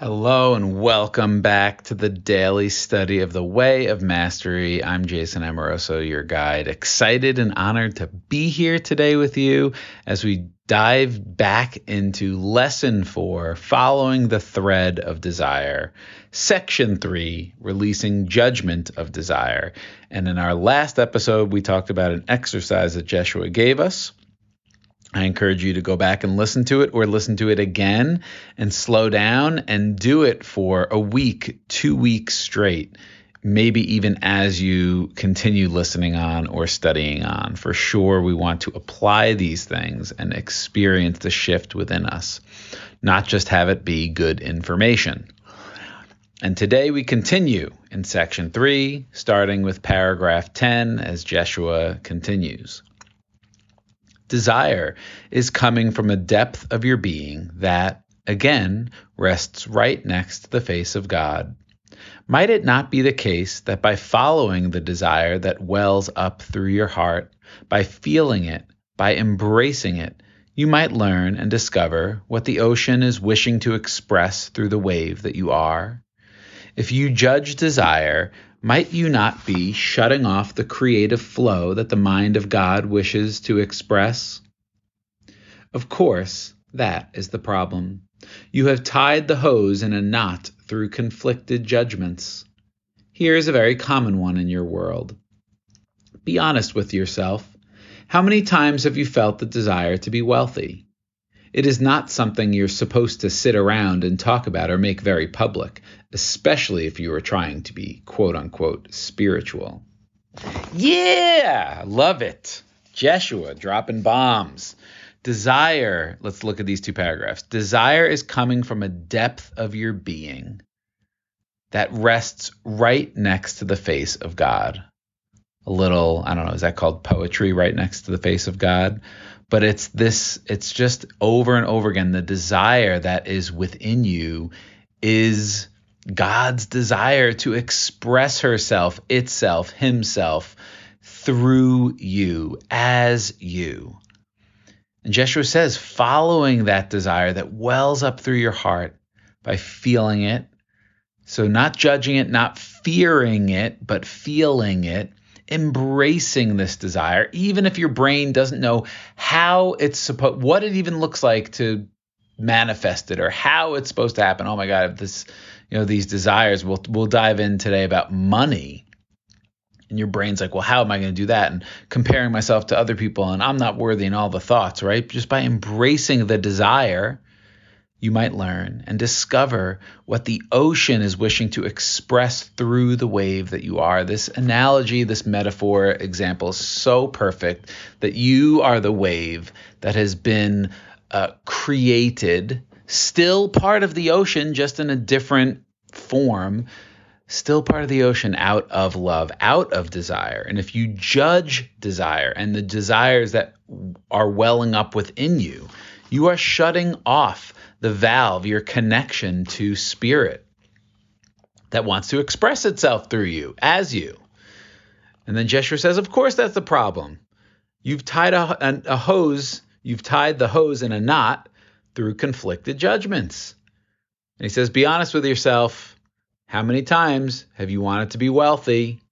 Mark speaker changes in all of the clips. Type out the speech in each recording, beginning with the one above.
Speaker 1: Hello and welcome back to the daily study of the Way of Mastery. I'm Jason Amoroso, your guide. Excited and honored to be here today with you as we dive back into lesson four, following the thread of desire, section three, releasing judgment of desire. And in our last episode, we talked about an exercise that Jeshua gave us I encourage you to go back and listen to it or listen to it again and slow down and do it for a week, two weeks straight, maybe even as you continue listening on or studying on. For sure, we want to apply these things and experience the shift within us, not just have it be good information. And today we continue in section three, starting with paragraph 10 as Jeshua continues. Desire is coming from a depth of your being that, again, rests right next to the face of God. Might it not be the case that by following the desire that wells up through your heart, by feeling it, by embracing it, you might learn and discover what the ocean is wishing to express through the wave that you are? If you judge desire might you not be shutting off the creative flow that the mind of God wishes to express? Of course, that is the problem. You have tied the hose in a knot through conflicted judgments. Here is a very common one in your world. Be honest with yourself. How many times have you felt the desire to be wealthy? It is not something you're supposed to sit around and talk about or make very public, especially if you are trying to be quote unquote spiritual. Yeah, love it. Jeshua dropping bombs. Desire, let's look at these two paragraphs. Desire is coming from a depth of your being that rests right next to the face of God. A little, I don't know, is that called poetry right next to the face of God? But it's this it's just over and over again the desire that is within you is God's desire to express herself itself himself through you as you. And Jeshua says following that desire that wells up through your heart by feeling it so not judging it not fearing it but feeling it embracing this desire, even if your brain doesn't know how it's supposed, what it even looks like to manifest it or how it's supposed to happen. Oh my God, this, you know, these desires. We'll we'll dive in today about money. And your brain's like, well, how am I going to do that? And comparing myself to other people, and I'm not worthy, and all the thoughts, right? Just by embracing the desire you might learn and discover what the ocean is wishing to express through the wave that you are. This analogy, this metaphor example is so perfect that you are the wave that has been uh, created, still part of the ocean, just in a different form. Still part of the ocean out of love, out of desire. And if you judge desire and the desires that are welling up within you, you are shutting off the valve, your connection to spirit that wants to express itself through you, as you. And then Jeshua says, Of course, that's the problem. You've tied a, a, a hose, you've tied the hose in a knot through conflicted judgments. And he says, Be honest with yourself. How many times have you wanted to be wealthy?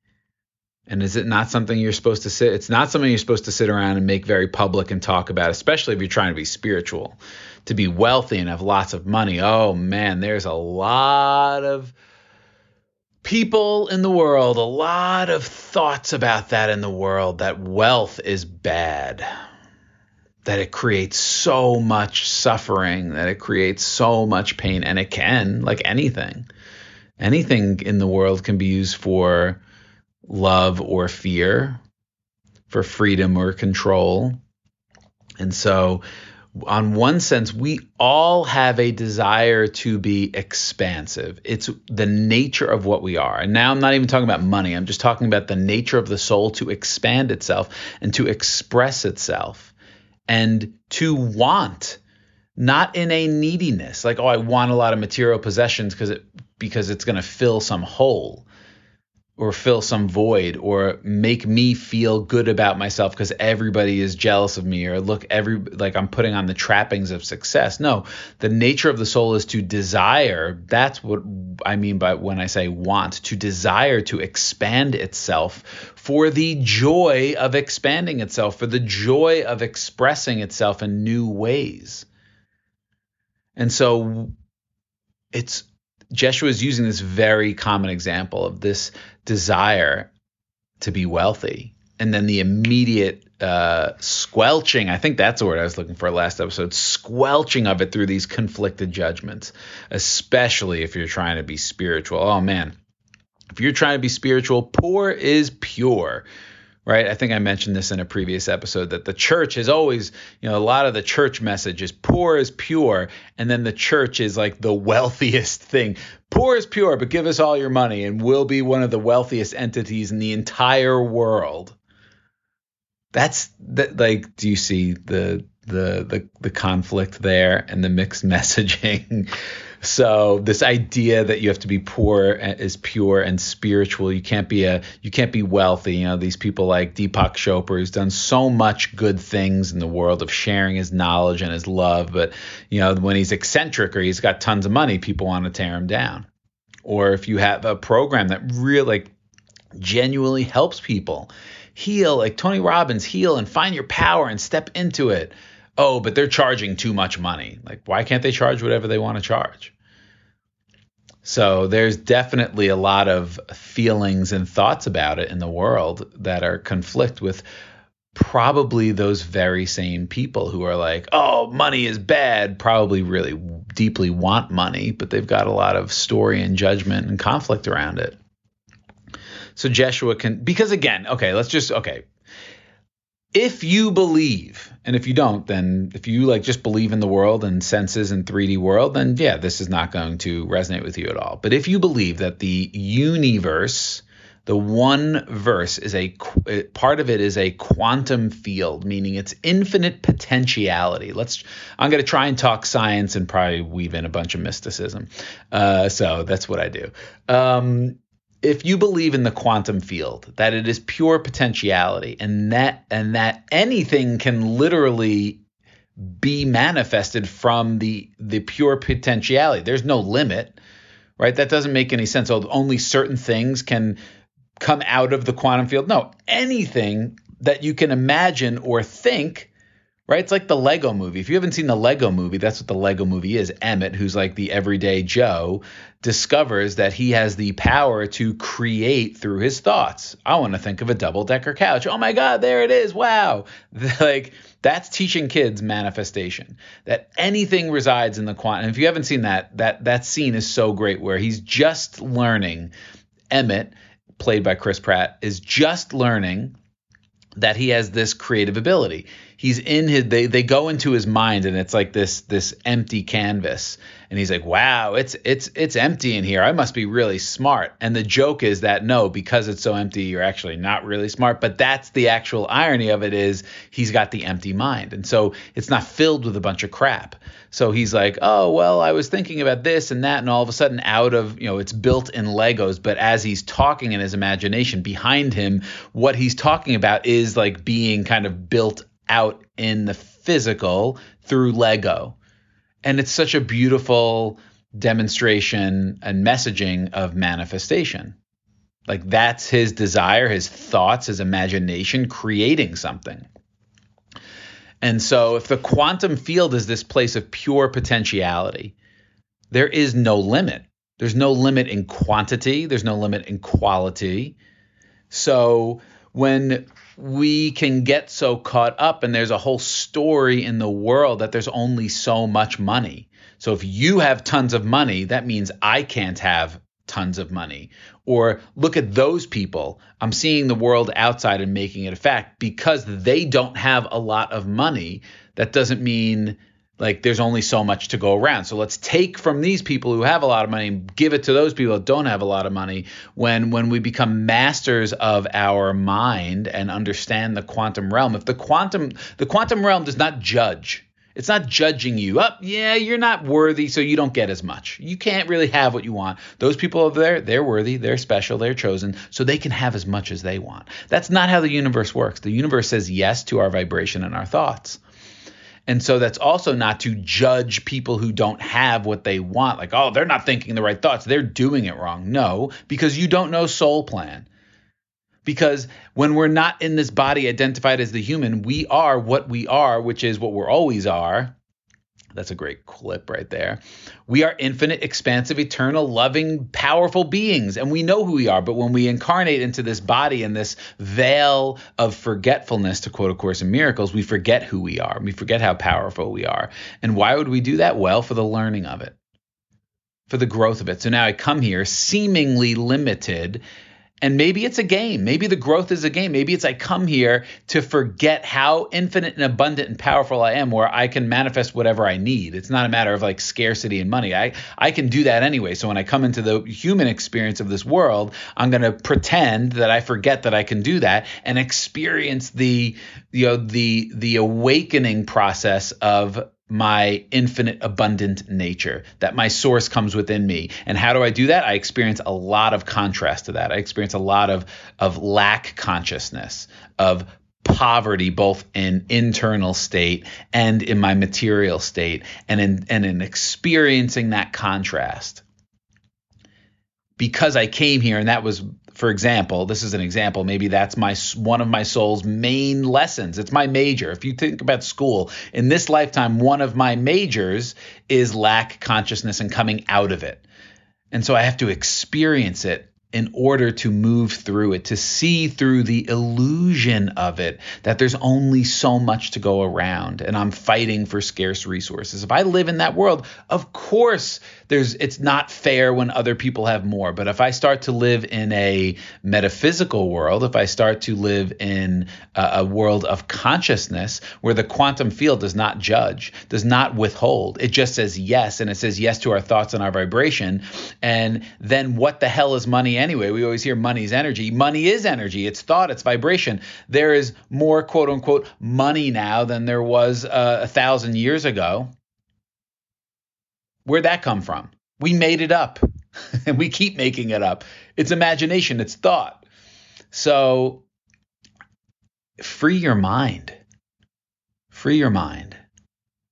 Speaker 1: And is it not something you're supposed to sit? It's not something you're supposed to sit around and make very public and talk about, especially if you're trying to be spiritual to be wealthy and have lots of money. Oh man, there's a lot of people in the world, a lot of thoughts about that in the world that wealth is bad, that it creates so much suffering, that it creates so much pain, and it can, like anything. Anything in the world can be used for love or fear, for freedom or control. And so on one sense, we all have a desire to be expansive. It's the nature of what we are. And now I'm not even talking about money, I'm just talking about the nature of the soul to expand itself and to express itself and to want, not in a neediness, like, oh, I want a lot of material possessions because it because it's going to fill some hole. Or fill some void or make me feel good about myself because everybody is jealous of me or look every like I'm putting on the trappings of success. No, the nature of the soul is to desire. That's what I mean by when I say want, to desire to expand itself for the joy of expanding itself, for the joy of expressing itself in new ways. And so it's Jeshua is using this very common example of this desire to be wealthy and then the immediate uh, squelching i think that's the word i was looking for last episode squelching of it through these conflicted judgments especially if you're trying to be spiritual. Oh man. If you're trying to be spiritual poor is pure right? I think I mentioned this in a previous episode that the church is always, you know, a lot of the church message is poor is pure, and then the church is like the wealthiest thing. Poor is pure, but give us all your money, and we'll be one of the wealthiest entities in the entire world. That's that. Like, do you see the the the the conflict there and the mixed messaging? So this idea that you have to be poor uh, is pure and spiritual. You can't be a you can't be wealthy. You know these people like Deepak Chopra, who's done so much good things in the world of sharing his knowledge and his love, but you know when he's eccentric or he's got tons of money, people want to tear him down. Or if you have a program that really genuinely helps people heal, like Tony Robbins, heal and find your power and step into it oh, but they're charging too much money. Like, why can't they charge whatever they want to charge? So there's definitely a lot of feelings and thoughts about it in the world that are conflict with probably those very same people who are like, oh, money is bad, probably really deeply want money, but they've got a lot of story and judgment and conflict around it. So Jeshua can, because again, okay, let's just, okay, if you believe and if you don't then if you like just believe in the world and senses and 3d world then yeah this is not going to resonate with you at all. But if you believe that the universe the one verse is a part of it is a quantum field meaning it's infinite potentiality. Let's i'm going to try and talk science and probably weave in a bunch of mysticism. Uh, so that's what i do. Um, if you believe in the quantum field that it is pure potentiality and that and that anything can literally be manifested from the the pure potentiality. There's no limit right? That doesn't make any sense. Oh, only certain things can come out of the quantum field. No anything that you can imagine or think right? It's like the Lego movie. If you haven't seen the Lego movie, that's what the Lego movie is. Emmet, who's like the everyday Joe, discovers that he has the power to create through his thoughts. I want to think of a double decker couch. Oh my God, there it is. Wow. like that's teaching kids manifestation. That anything resides in the quantum. If you haven't seen that, that that scene is so great where he's just learning. Emmet, played by Chris Pratt, is just learning that he has this creative ability he's in his they they go into his mind and it's like this this empty canvas. And he's like wow it's it's it's empty in here. I must be really smart. And the joke is that no because it's so empty you're actually not really smart. But that's the actual irony of it is he's got the empty mind. And so it's not filled with a bunch of crap. So he's like oh well i was thinking about this and that. And all of a sudden out of you know it's built in legos. But as he's talking in his imagination behind him what he's talking about is like being kind of built out in the physical through Lego. And it's such a beautiful demonstration and messaging of manifestation. Like that's his desire, his thoughts, his imagination creating something. And so if the quantum field is this place of pure potentiality, there is no limit. There's no limit in quantity, there's no limit in quality. So when we can get so caught up and there's a whole story in the world that there's only so much money. So if you have tons of money, that means I can't have tons of money. Or look at those people. I'm seeing the world outside and making it a fact because they don't have a lot of money. That doesn't mean like there's only so much to go around. So let's take from these people who have a lot of money and give it to those people that don't have a lot of money. When when we become masters of our mind and understand the quantum realm, if the quantum the quantum realm does not judge. It's not judging you. Up, oh, yeah, you're not worthy, so you don't get as much. You can't really have what you want. Those people over there, they're worthy, they're special, they're chosen, so they can have as much as they want. That's not how the universe works. The universe says yes to our vibration and our thoughts. And so that's also not to judge people who don't have what they want. Like, oh, they're not thinking the right thoughts. They're doing it wrong. No, because you don't know soul plan. Because when we're not in this body identified as the human, we are what we are, which is what we're always are. That's a great clip right there. We are infinite, expansive, eternal, loving, powerful beings, and we know who we are. But when we incarnate into this body and this veil of forgetfulness, to quote A Course in Miracles, we forget who we are. We forget how powerful we are. And why would we do that? Well, for the learning of it, for the growth of it. So now I come here seemingly limited and maybe it's a game. Maybe the growth is a game. Maybe it's I come here to forget how infinite and abundant and powerful I am, where I can manifest whatever I need. It's not a matter of like scarcity and money. I, I can do that anyway. So when I come into the human experience of this world, I'm going to pretend that I forget that I can do that and experience the you know the the awakening process of my infinite abundant nature that my source comes within me. And how do i do that? I experience a lot of contrast to that. I experience a lot of of lack consciousness of poverty both in internal state and in my material state and in and in experiencing that contrast. Because I came here and that was for example, this is an example. Maybe that's my one of my soul's main lessons. It's my major. If you think about school, in this lifetime, one of my majors is lack consciousness and coming out of it. And so I have to experience it in order to move through it, to see through the illusion of it that there's only so much to go around and I'm fighting for scarce resources. If I live in that world, of course there's it's not fair when other people have more, but if I start to live in a metaphysical world, if I start to live in a, a world of consciousness where the quantum field does not judge, does not withhold, it just says yes and it says yes to our thoughts and our vibration, and then what the hell is money anyway. We always hear money's energy. Money is energy. It's thought. It's vibration. There is more quote unquote money now than there was uh, a thousand years ago. Where'd that come from? We made it up, and we keep making it up. It's imagination. It's thought. So free your mind. Free your mind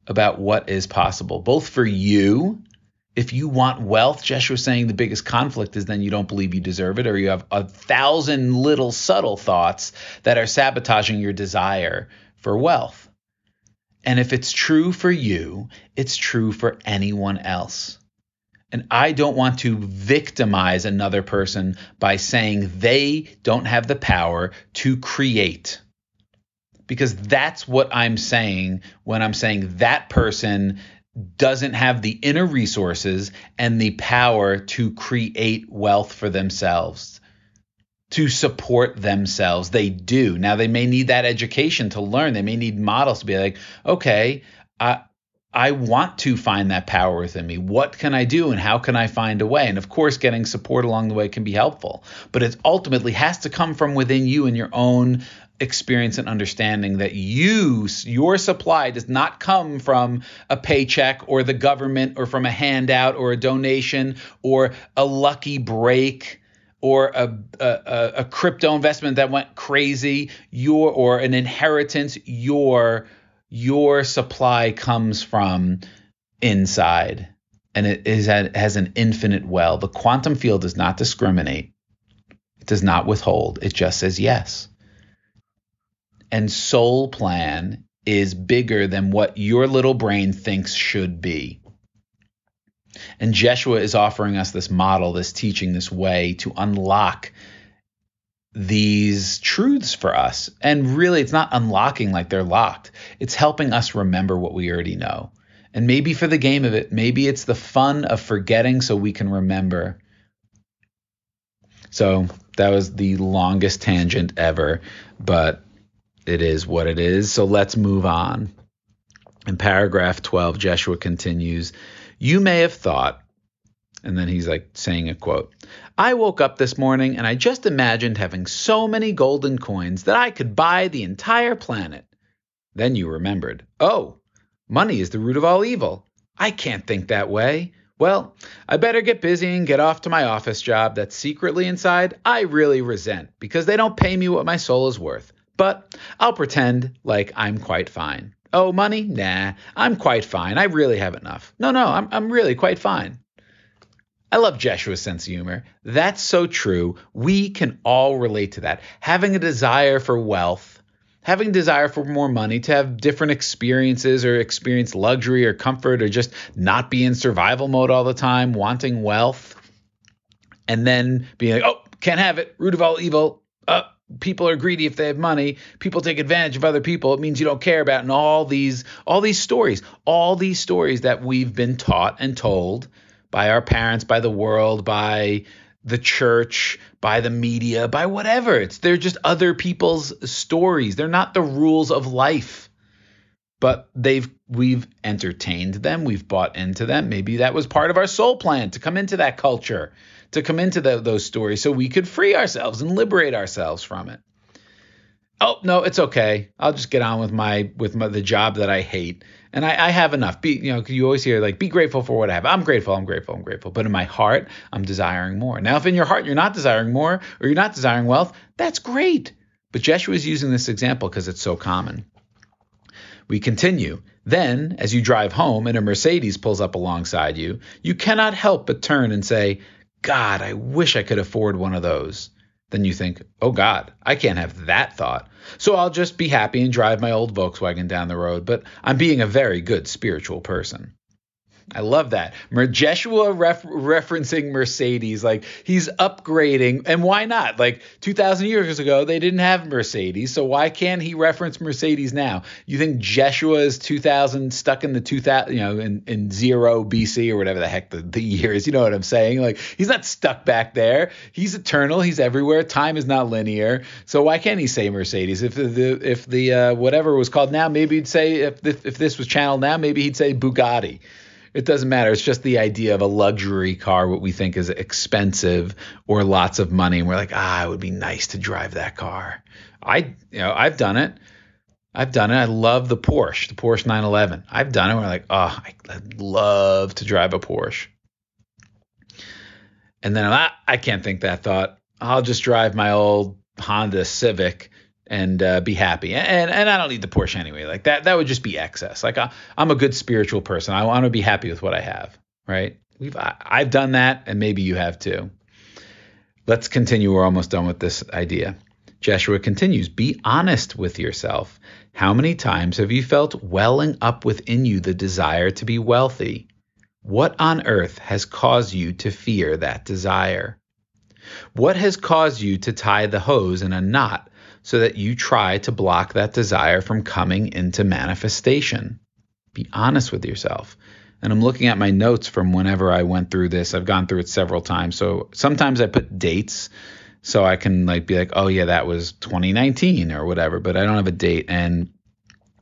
Speaker 1: about what is possible, both for you if you want wealth, Jeshua's saying the biggest conflict is then you don't believe you deserve it, or you have a thousand little subtle thoughts that are sabotaging your desire for wealth. And if it's true for you, it's true for anyone else. And I don't want to victimize another person by saying they don't have the power to create. Because that's what I'm saying when I'm saying that person doesn't have the inner resources and the power to create wealth for themselves, to support themselves. They do. Now, they may need that education to learn. They may need models to be like, okay, I, I want to find that power within me. What can I do and how can I find a way? And of course, getting support along the way can be helpful, but it ultimately has to come from within you and your own experience and understanding that you your supply does not come from a paycheck or the government or from a handout or a donation or a lucky break or a, a, a crypto investment that went crazy your or an inheritance your your supply comes from inside. And it is it has an infinite well. The quantum field does not discriminate. It does not withhold. It just says yes. And soul plan is bigger than what your little brain thinks should be. And Jeshua is offering us this model, this teaching, this way to unlock these truths for us. And really, it's not unlocking like they're locked, it's helping us remember what we already know. And maybe for the game of it, maybe it's the fun of forgetting so we can remember. So that was the longest tangent ever, but it is what it is. So let's move on. In paragraph 12, Jeshua continues, You may have thought, and then he's like saying a quote I woke up this morning and I just imagined having so many golden coins that I could buy the entire planet. Then you remembered, Oh, Money is the root of all evil. I can't think that way. Well, I better get busy and get off to my office job that secretly inside I really resent because they don't pay me what my soul is worth. But I'll pretend like I'm quite fine. Oh, money? Nah, I'm quite fine. I really have enough. No, no, I'm, I'm really quite fine. I love Jeshua's sense of humor. That's so true. We can all relate to that. Having a desire for wealth, having a desire for more money, to have different experiences or experience luxury or comfort or just not be in survival mode all the time, wanting wealth, and then being like, oh, can't have it, root of all evil. Uh, people are greedy if they have money people take advantage of other people it means you don't care about and all these all these stories all these stories that we've been taught and told by our parents, by the world, by the church, by the media, by whatever. It's they're just other people's stories. They're not the rules of life. But they've we've entertained them, we've bought into them. Maybe that was part of our soul plan to come into that culture, to come into the, those stories so we could free ourselves and liberate ourselves from it. Oh no, it's okay. I'll just get on with my with my, the job that I hate and I, I, have enough. Be you know, you always hear like, be grateful for what I have. I'm grateful. I'm grateful. I'm grateful. But in my heart, I'm desiring more. Now, if in your heart you're not desiring more or you're not desiring wealth, that's great. But Jeshua is using this example because it's so common. We continue. Then, as you drive home and a Mercedes pulls up alongside you, you cannot help but turn and say, God, I wish I could afford one of those then you think, oh God, I can't have that thought. So I'll just be happy and drive my old Volkswagen down the road, but I'm being a very good spiritual person. I love that. Jeshua ref- referencing Mercedes, like he's upgrading, and why not? Like 2,000 years ago, they didn't have Mercedes, so why can't he reference Mercedes now? You think Jeshua is 2,000 stuck in the 2000, you know, in, in zero BC or whatever the heck the, the year is? You know what I'm saying? Like he's not stuck back there. He's eternal. He's everywhere. Time is not linear. So why can't he say Mercedes? If the if the uh, whatever was called now, maybe he'd say if if this was channeled now, maybe he'd say Bugatti it doesn't matter. It's just the idea of a luxury car, what we think is expensive or lots of money, and we're like, ah, it would be nice to drive that car. I, you know, I've done it. I've done it. I love the Porsche, the Porsche 911. I've done it. We're like, oh, I'd love to drive a Porsche. And then I, I can't think that thought. I'll just drive my old Honda Civic and uh, be happy. And and I don't need the Porsche anyway. Like that that would just be excess. Like I, am a good spiritual person. I want to be happy with what I have. Right? We've I, I've done that, and maybe you have too. Let's continue. We're almost done with this idea. Joshua continues, Be honest with yourself. How many times have you felt welling up within you the desire to be wealthy? What on earth has caused you to fear that desire? What has caused you to tie the hose in a knot so that you try to block that desire from coming into manifestation. Be honest with yourself. And I'm looking at my notes from whenever I went through this. I've gone through it several times. So sometimes I put dates so I can like be like, "Oh yeah, that was 2019 or whatever," but I don't have a date and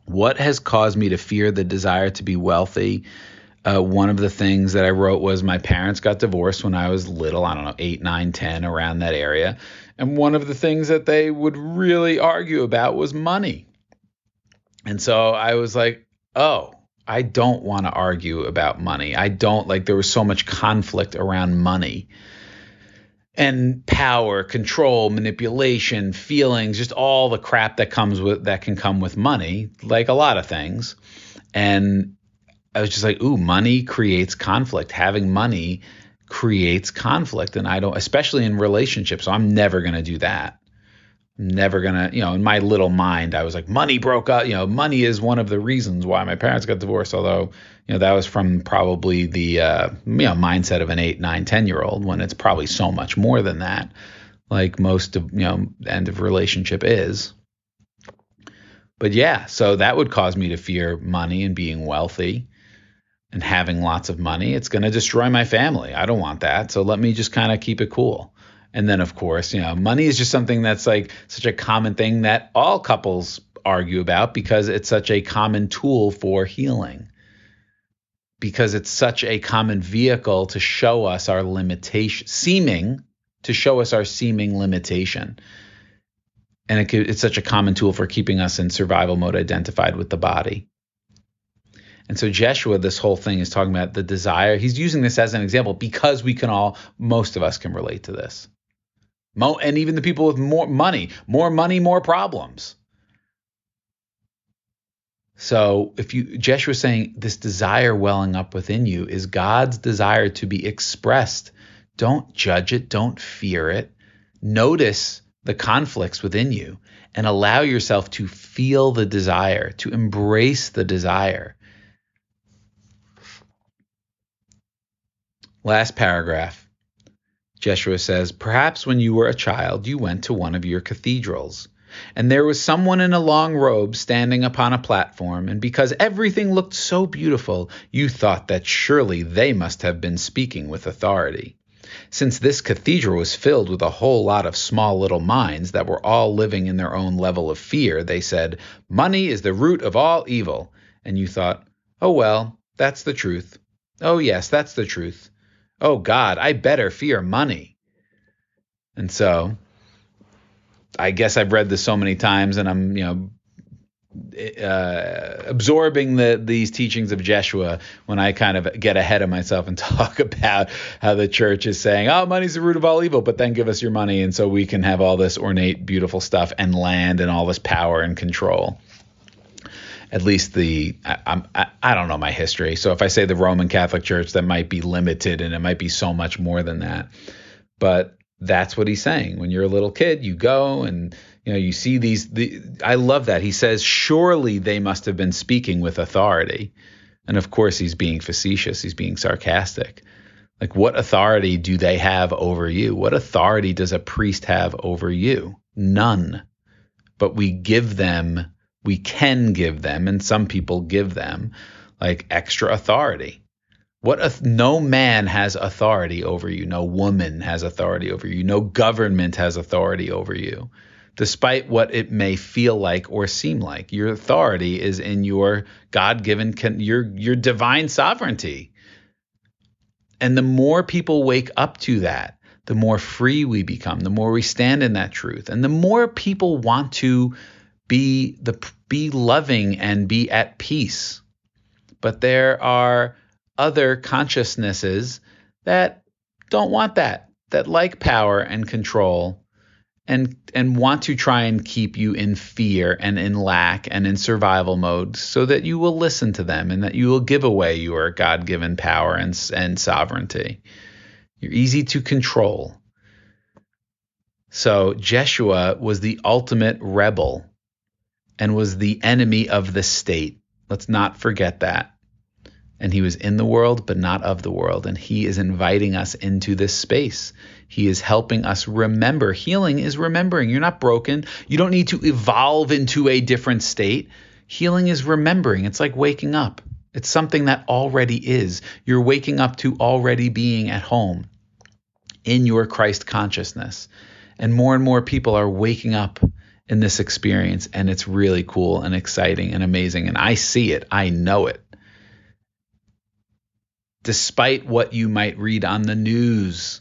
Speaker 1: what has caused me to fear the desire to be wealthy? Uh, one of the things that I wrote was my parents got divorced when I was little, I don't know, eight, nine, ten, around that area. And one of the things that they would really argue about was money. And so I was like, oh, I don't want to argue about money. I don't like there was so much conflict around money and power, control, manipulation, feelings, just all the crap that comes with that can come with money, like a lot of things. And I was just like, ooh, money creates conflict. Having money creates conflict and I don't especially in relationships. So I'm never going to do that. I'm never going to, you know, in my little mind I was like money broke up, you know, money is one of the reasons why my parents got divorced although, you know, that was from probably the uh, you know, mindset of an 8, 9, 10 year old when it's probably so much more than that like most of, you know, end of relationship is. But yeah, so that would cause me to fear money and being wealthy and having lots of money, it's going to destroy my family. I don't want that. So let me just kind of keep it cool. And then, of course, you know, money is just something that's like such a common thing that all couples argue about because it's such a common tool for healing. Because it's such a common vehicle to show us our limitation, seeming to show us our seeming limitation. And it, it's such a common tool for keeping us in survival mode identified with the body. And so Jeshua, this whole thing is talking about the desire. He's using this as an example because we can all, most of us can relate to this. Mo, and even the people with more money, more money, more problems. So if you Jeshua saying this desire welling up within you is God's desire to be expressed. Don't judge it, don't fear it. Notice the conflicts within you and allow yourself to feel the desire, to embrace the desire. Last paragraph. Jeshua says, Perhaps when you were a child, you went to one of your cathedrals, and there was someone in a long robe standing upon a platform, and because everything looked so beautiful, you thought that surely they must have been speaking with authority. Since this cathedral was filled with a whole lot of small little minds that were all living in their own level of fear, they said, Money is the root of all evil. And you thought, Oh, well, that's the truth. Oh, yes, that's the truth oh God, I better fear money. And so I guess I've read this so many times and I'm, you know, uh, absorbing the these teachings of Jeshua when I kind of get ahead of myself and talk about how the church is saying, "Oh, money's the root of all evil," but then give us your money, and so we can have all this ornate, beautiful stuff and land and all this power and control at least the I, I, I don't know my history. So if I say the Roman Catholic Church, that might be limited, and it might be so much more than that. But that's what he's saying. When you're a little kid, you go and you know you see these. The, I love that he says, surely they must have been speaking with authority, and of course he's being facetious. He's being sarcastic. Like, what authority do they have over you? What authority does a priest have over you? None. But we give them we can give them, and some people give them, like extra authority. What no man has authority over you. No woman has authority over you. No government has authority over you. Despite what it may feel like or seem like, your authority is in your God-given, your your divine sovereignty. And the more people wake up to that, the more free we become, the more we stand in that truth, and the more people want to be the be loving and be at peace. But there are other consciousnesses that don't want that, that like power and control and and want to try and keep you in fear and in lack and in survival mode so that you will listen to them and that you will give away your God-given power and and sovereignty. You're easy to control. So Jeshua was the ultimate rebel and was the enemy of the state. Let's not forget that. And he was in the world, but not of the world. And he is inviting us into this space. He is helping us remember. Healing is remembering. You're not broken. You don't need to evolve into a different state. Healing is remembering. It's like waking up. It's something that already is. You're waking up to already being at home in your Christ consciousness. And more and more people are waking up in this experience and it's really cool and exciting and amazing and I see it, I know it. Despite what you might read on the news,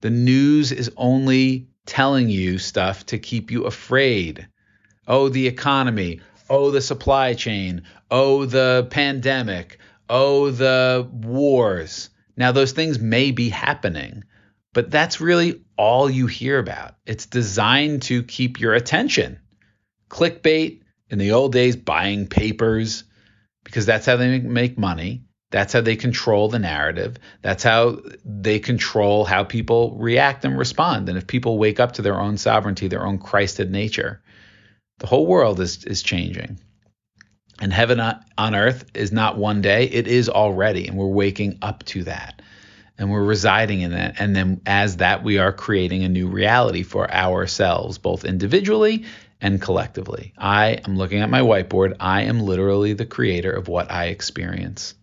Speaker 1: the news is only telling you stuff to keep you afraid. Oh, the economy. Oh, the supply chain. Oh, the pandemic. Oh, the wars. Now, those things may be happening, but that's really all you hear about. It's designed to keep your attention. Clickbait, in the old days, buying papers, because that's how they make money. That's how they control the narrative. That's how they control how people react and respond. And if people wake up to their own sovereignty, their own Christed nature, the whole world is, is changing. And heaven on earth is not one day, it is already. And we're waking up to that and we're residing in that. And then as that, we are creating a new reality for ourselves, both individually and collectively. I am looking at my whiteboard. I am literally the creator of what I experience.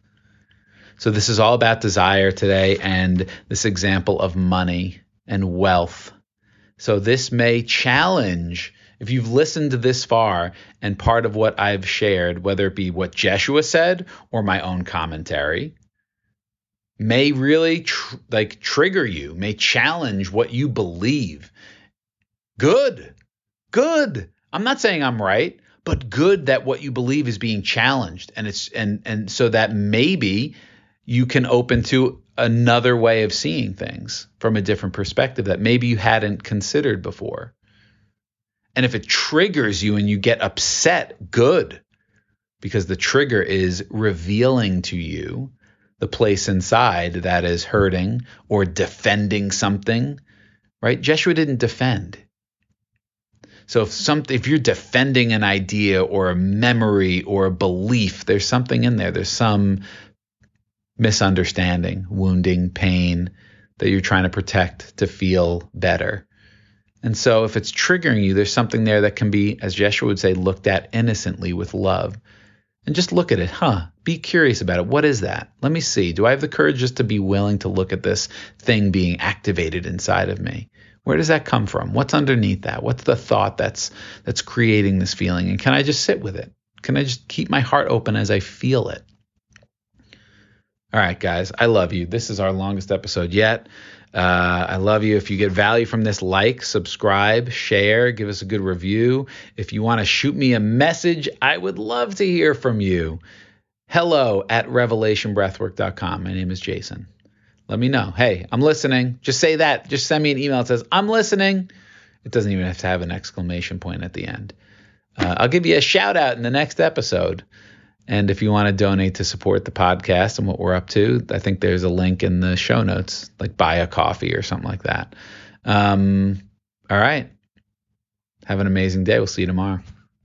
Speaker 1: So, this is all about desire today and this example of money and wealth. So, this may challenge. If you've listened this far and part of what I've shared, whether it be what Jeshua said or my own commentary, may really tr- like trigger you, may challenge what you believe. Good. Good. I'm not saying I'm right, but good that what you believe is being challenged and it's and and so that maybe you can open to another way of seeing things from a different perspective that maybe you hadn't considered before. And if it triggers you and you get upset, good, because the trigger is revealing to you the place inside that is hurting or defending something, right? Jeshua didn't defend. So if something if you're defending an idea or a memory or a belief, there's something in there. There's some misunderstanding, wounding, pain that you're trying to protect to feel better. And so if it's triggering you, there's something there that can be, as Jeshua would say, looked at innocently with love. And just look at it, huh? Be curious about it. What is that? Let me see. Do I have the courage just to be willing to look at this thing being activated inside of me? Where does that come from? What's underneath that? What's the thought that's that's creating this feeling? And can I just sit with it? Can I just keep my heart open as I feel it? All right, guys, I love you. This is our longest episode yet. Uh, I love you. If you get value from this, like, subscribe, share, give us a good review. If you want to shoot me a message, I would love to hear from you. Hello at revelationbreathwork.com. My name is Jason. Let me know. Hey, I'm listening. Just say that. Just send me an email that says, I'm listening. It doesn't even have to have an exclamation point at the end. Uh, I'll give you a shout out in the next episode. And if you want to donate to support the podcast and what we're up to, I think there's a link in the show notes, like buy a coffee or something like that. Um, all right. Have an amazing day. We'll see you tomorrow.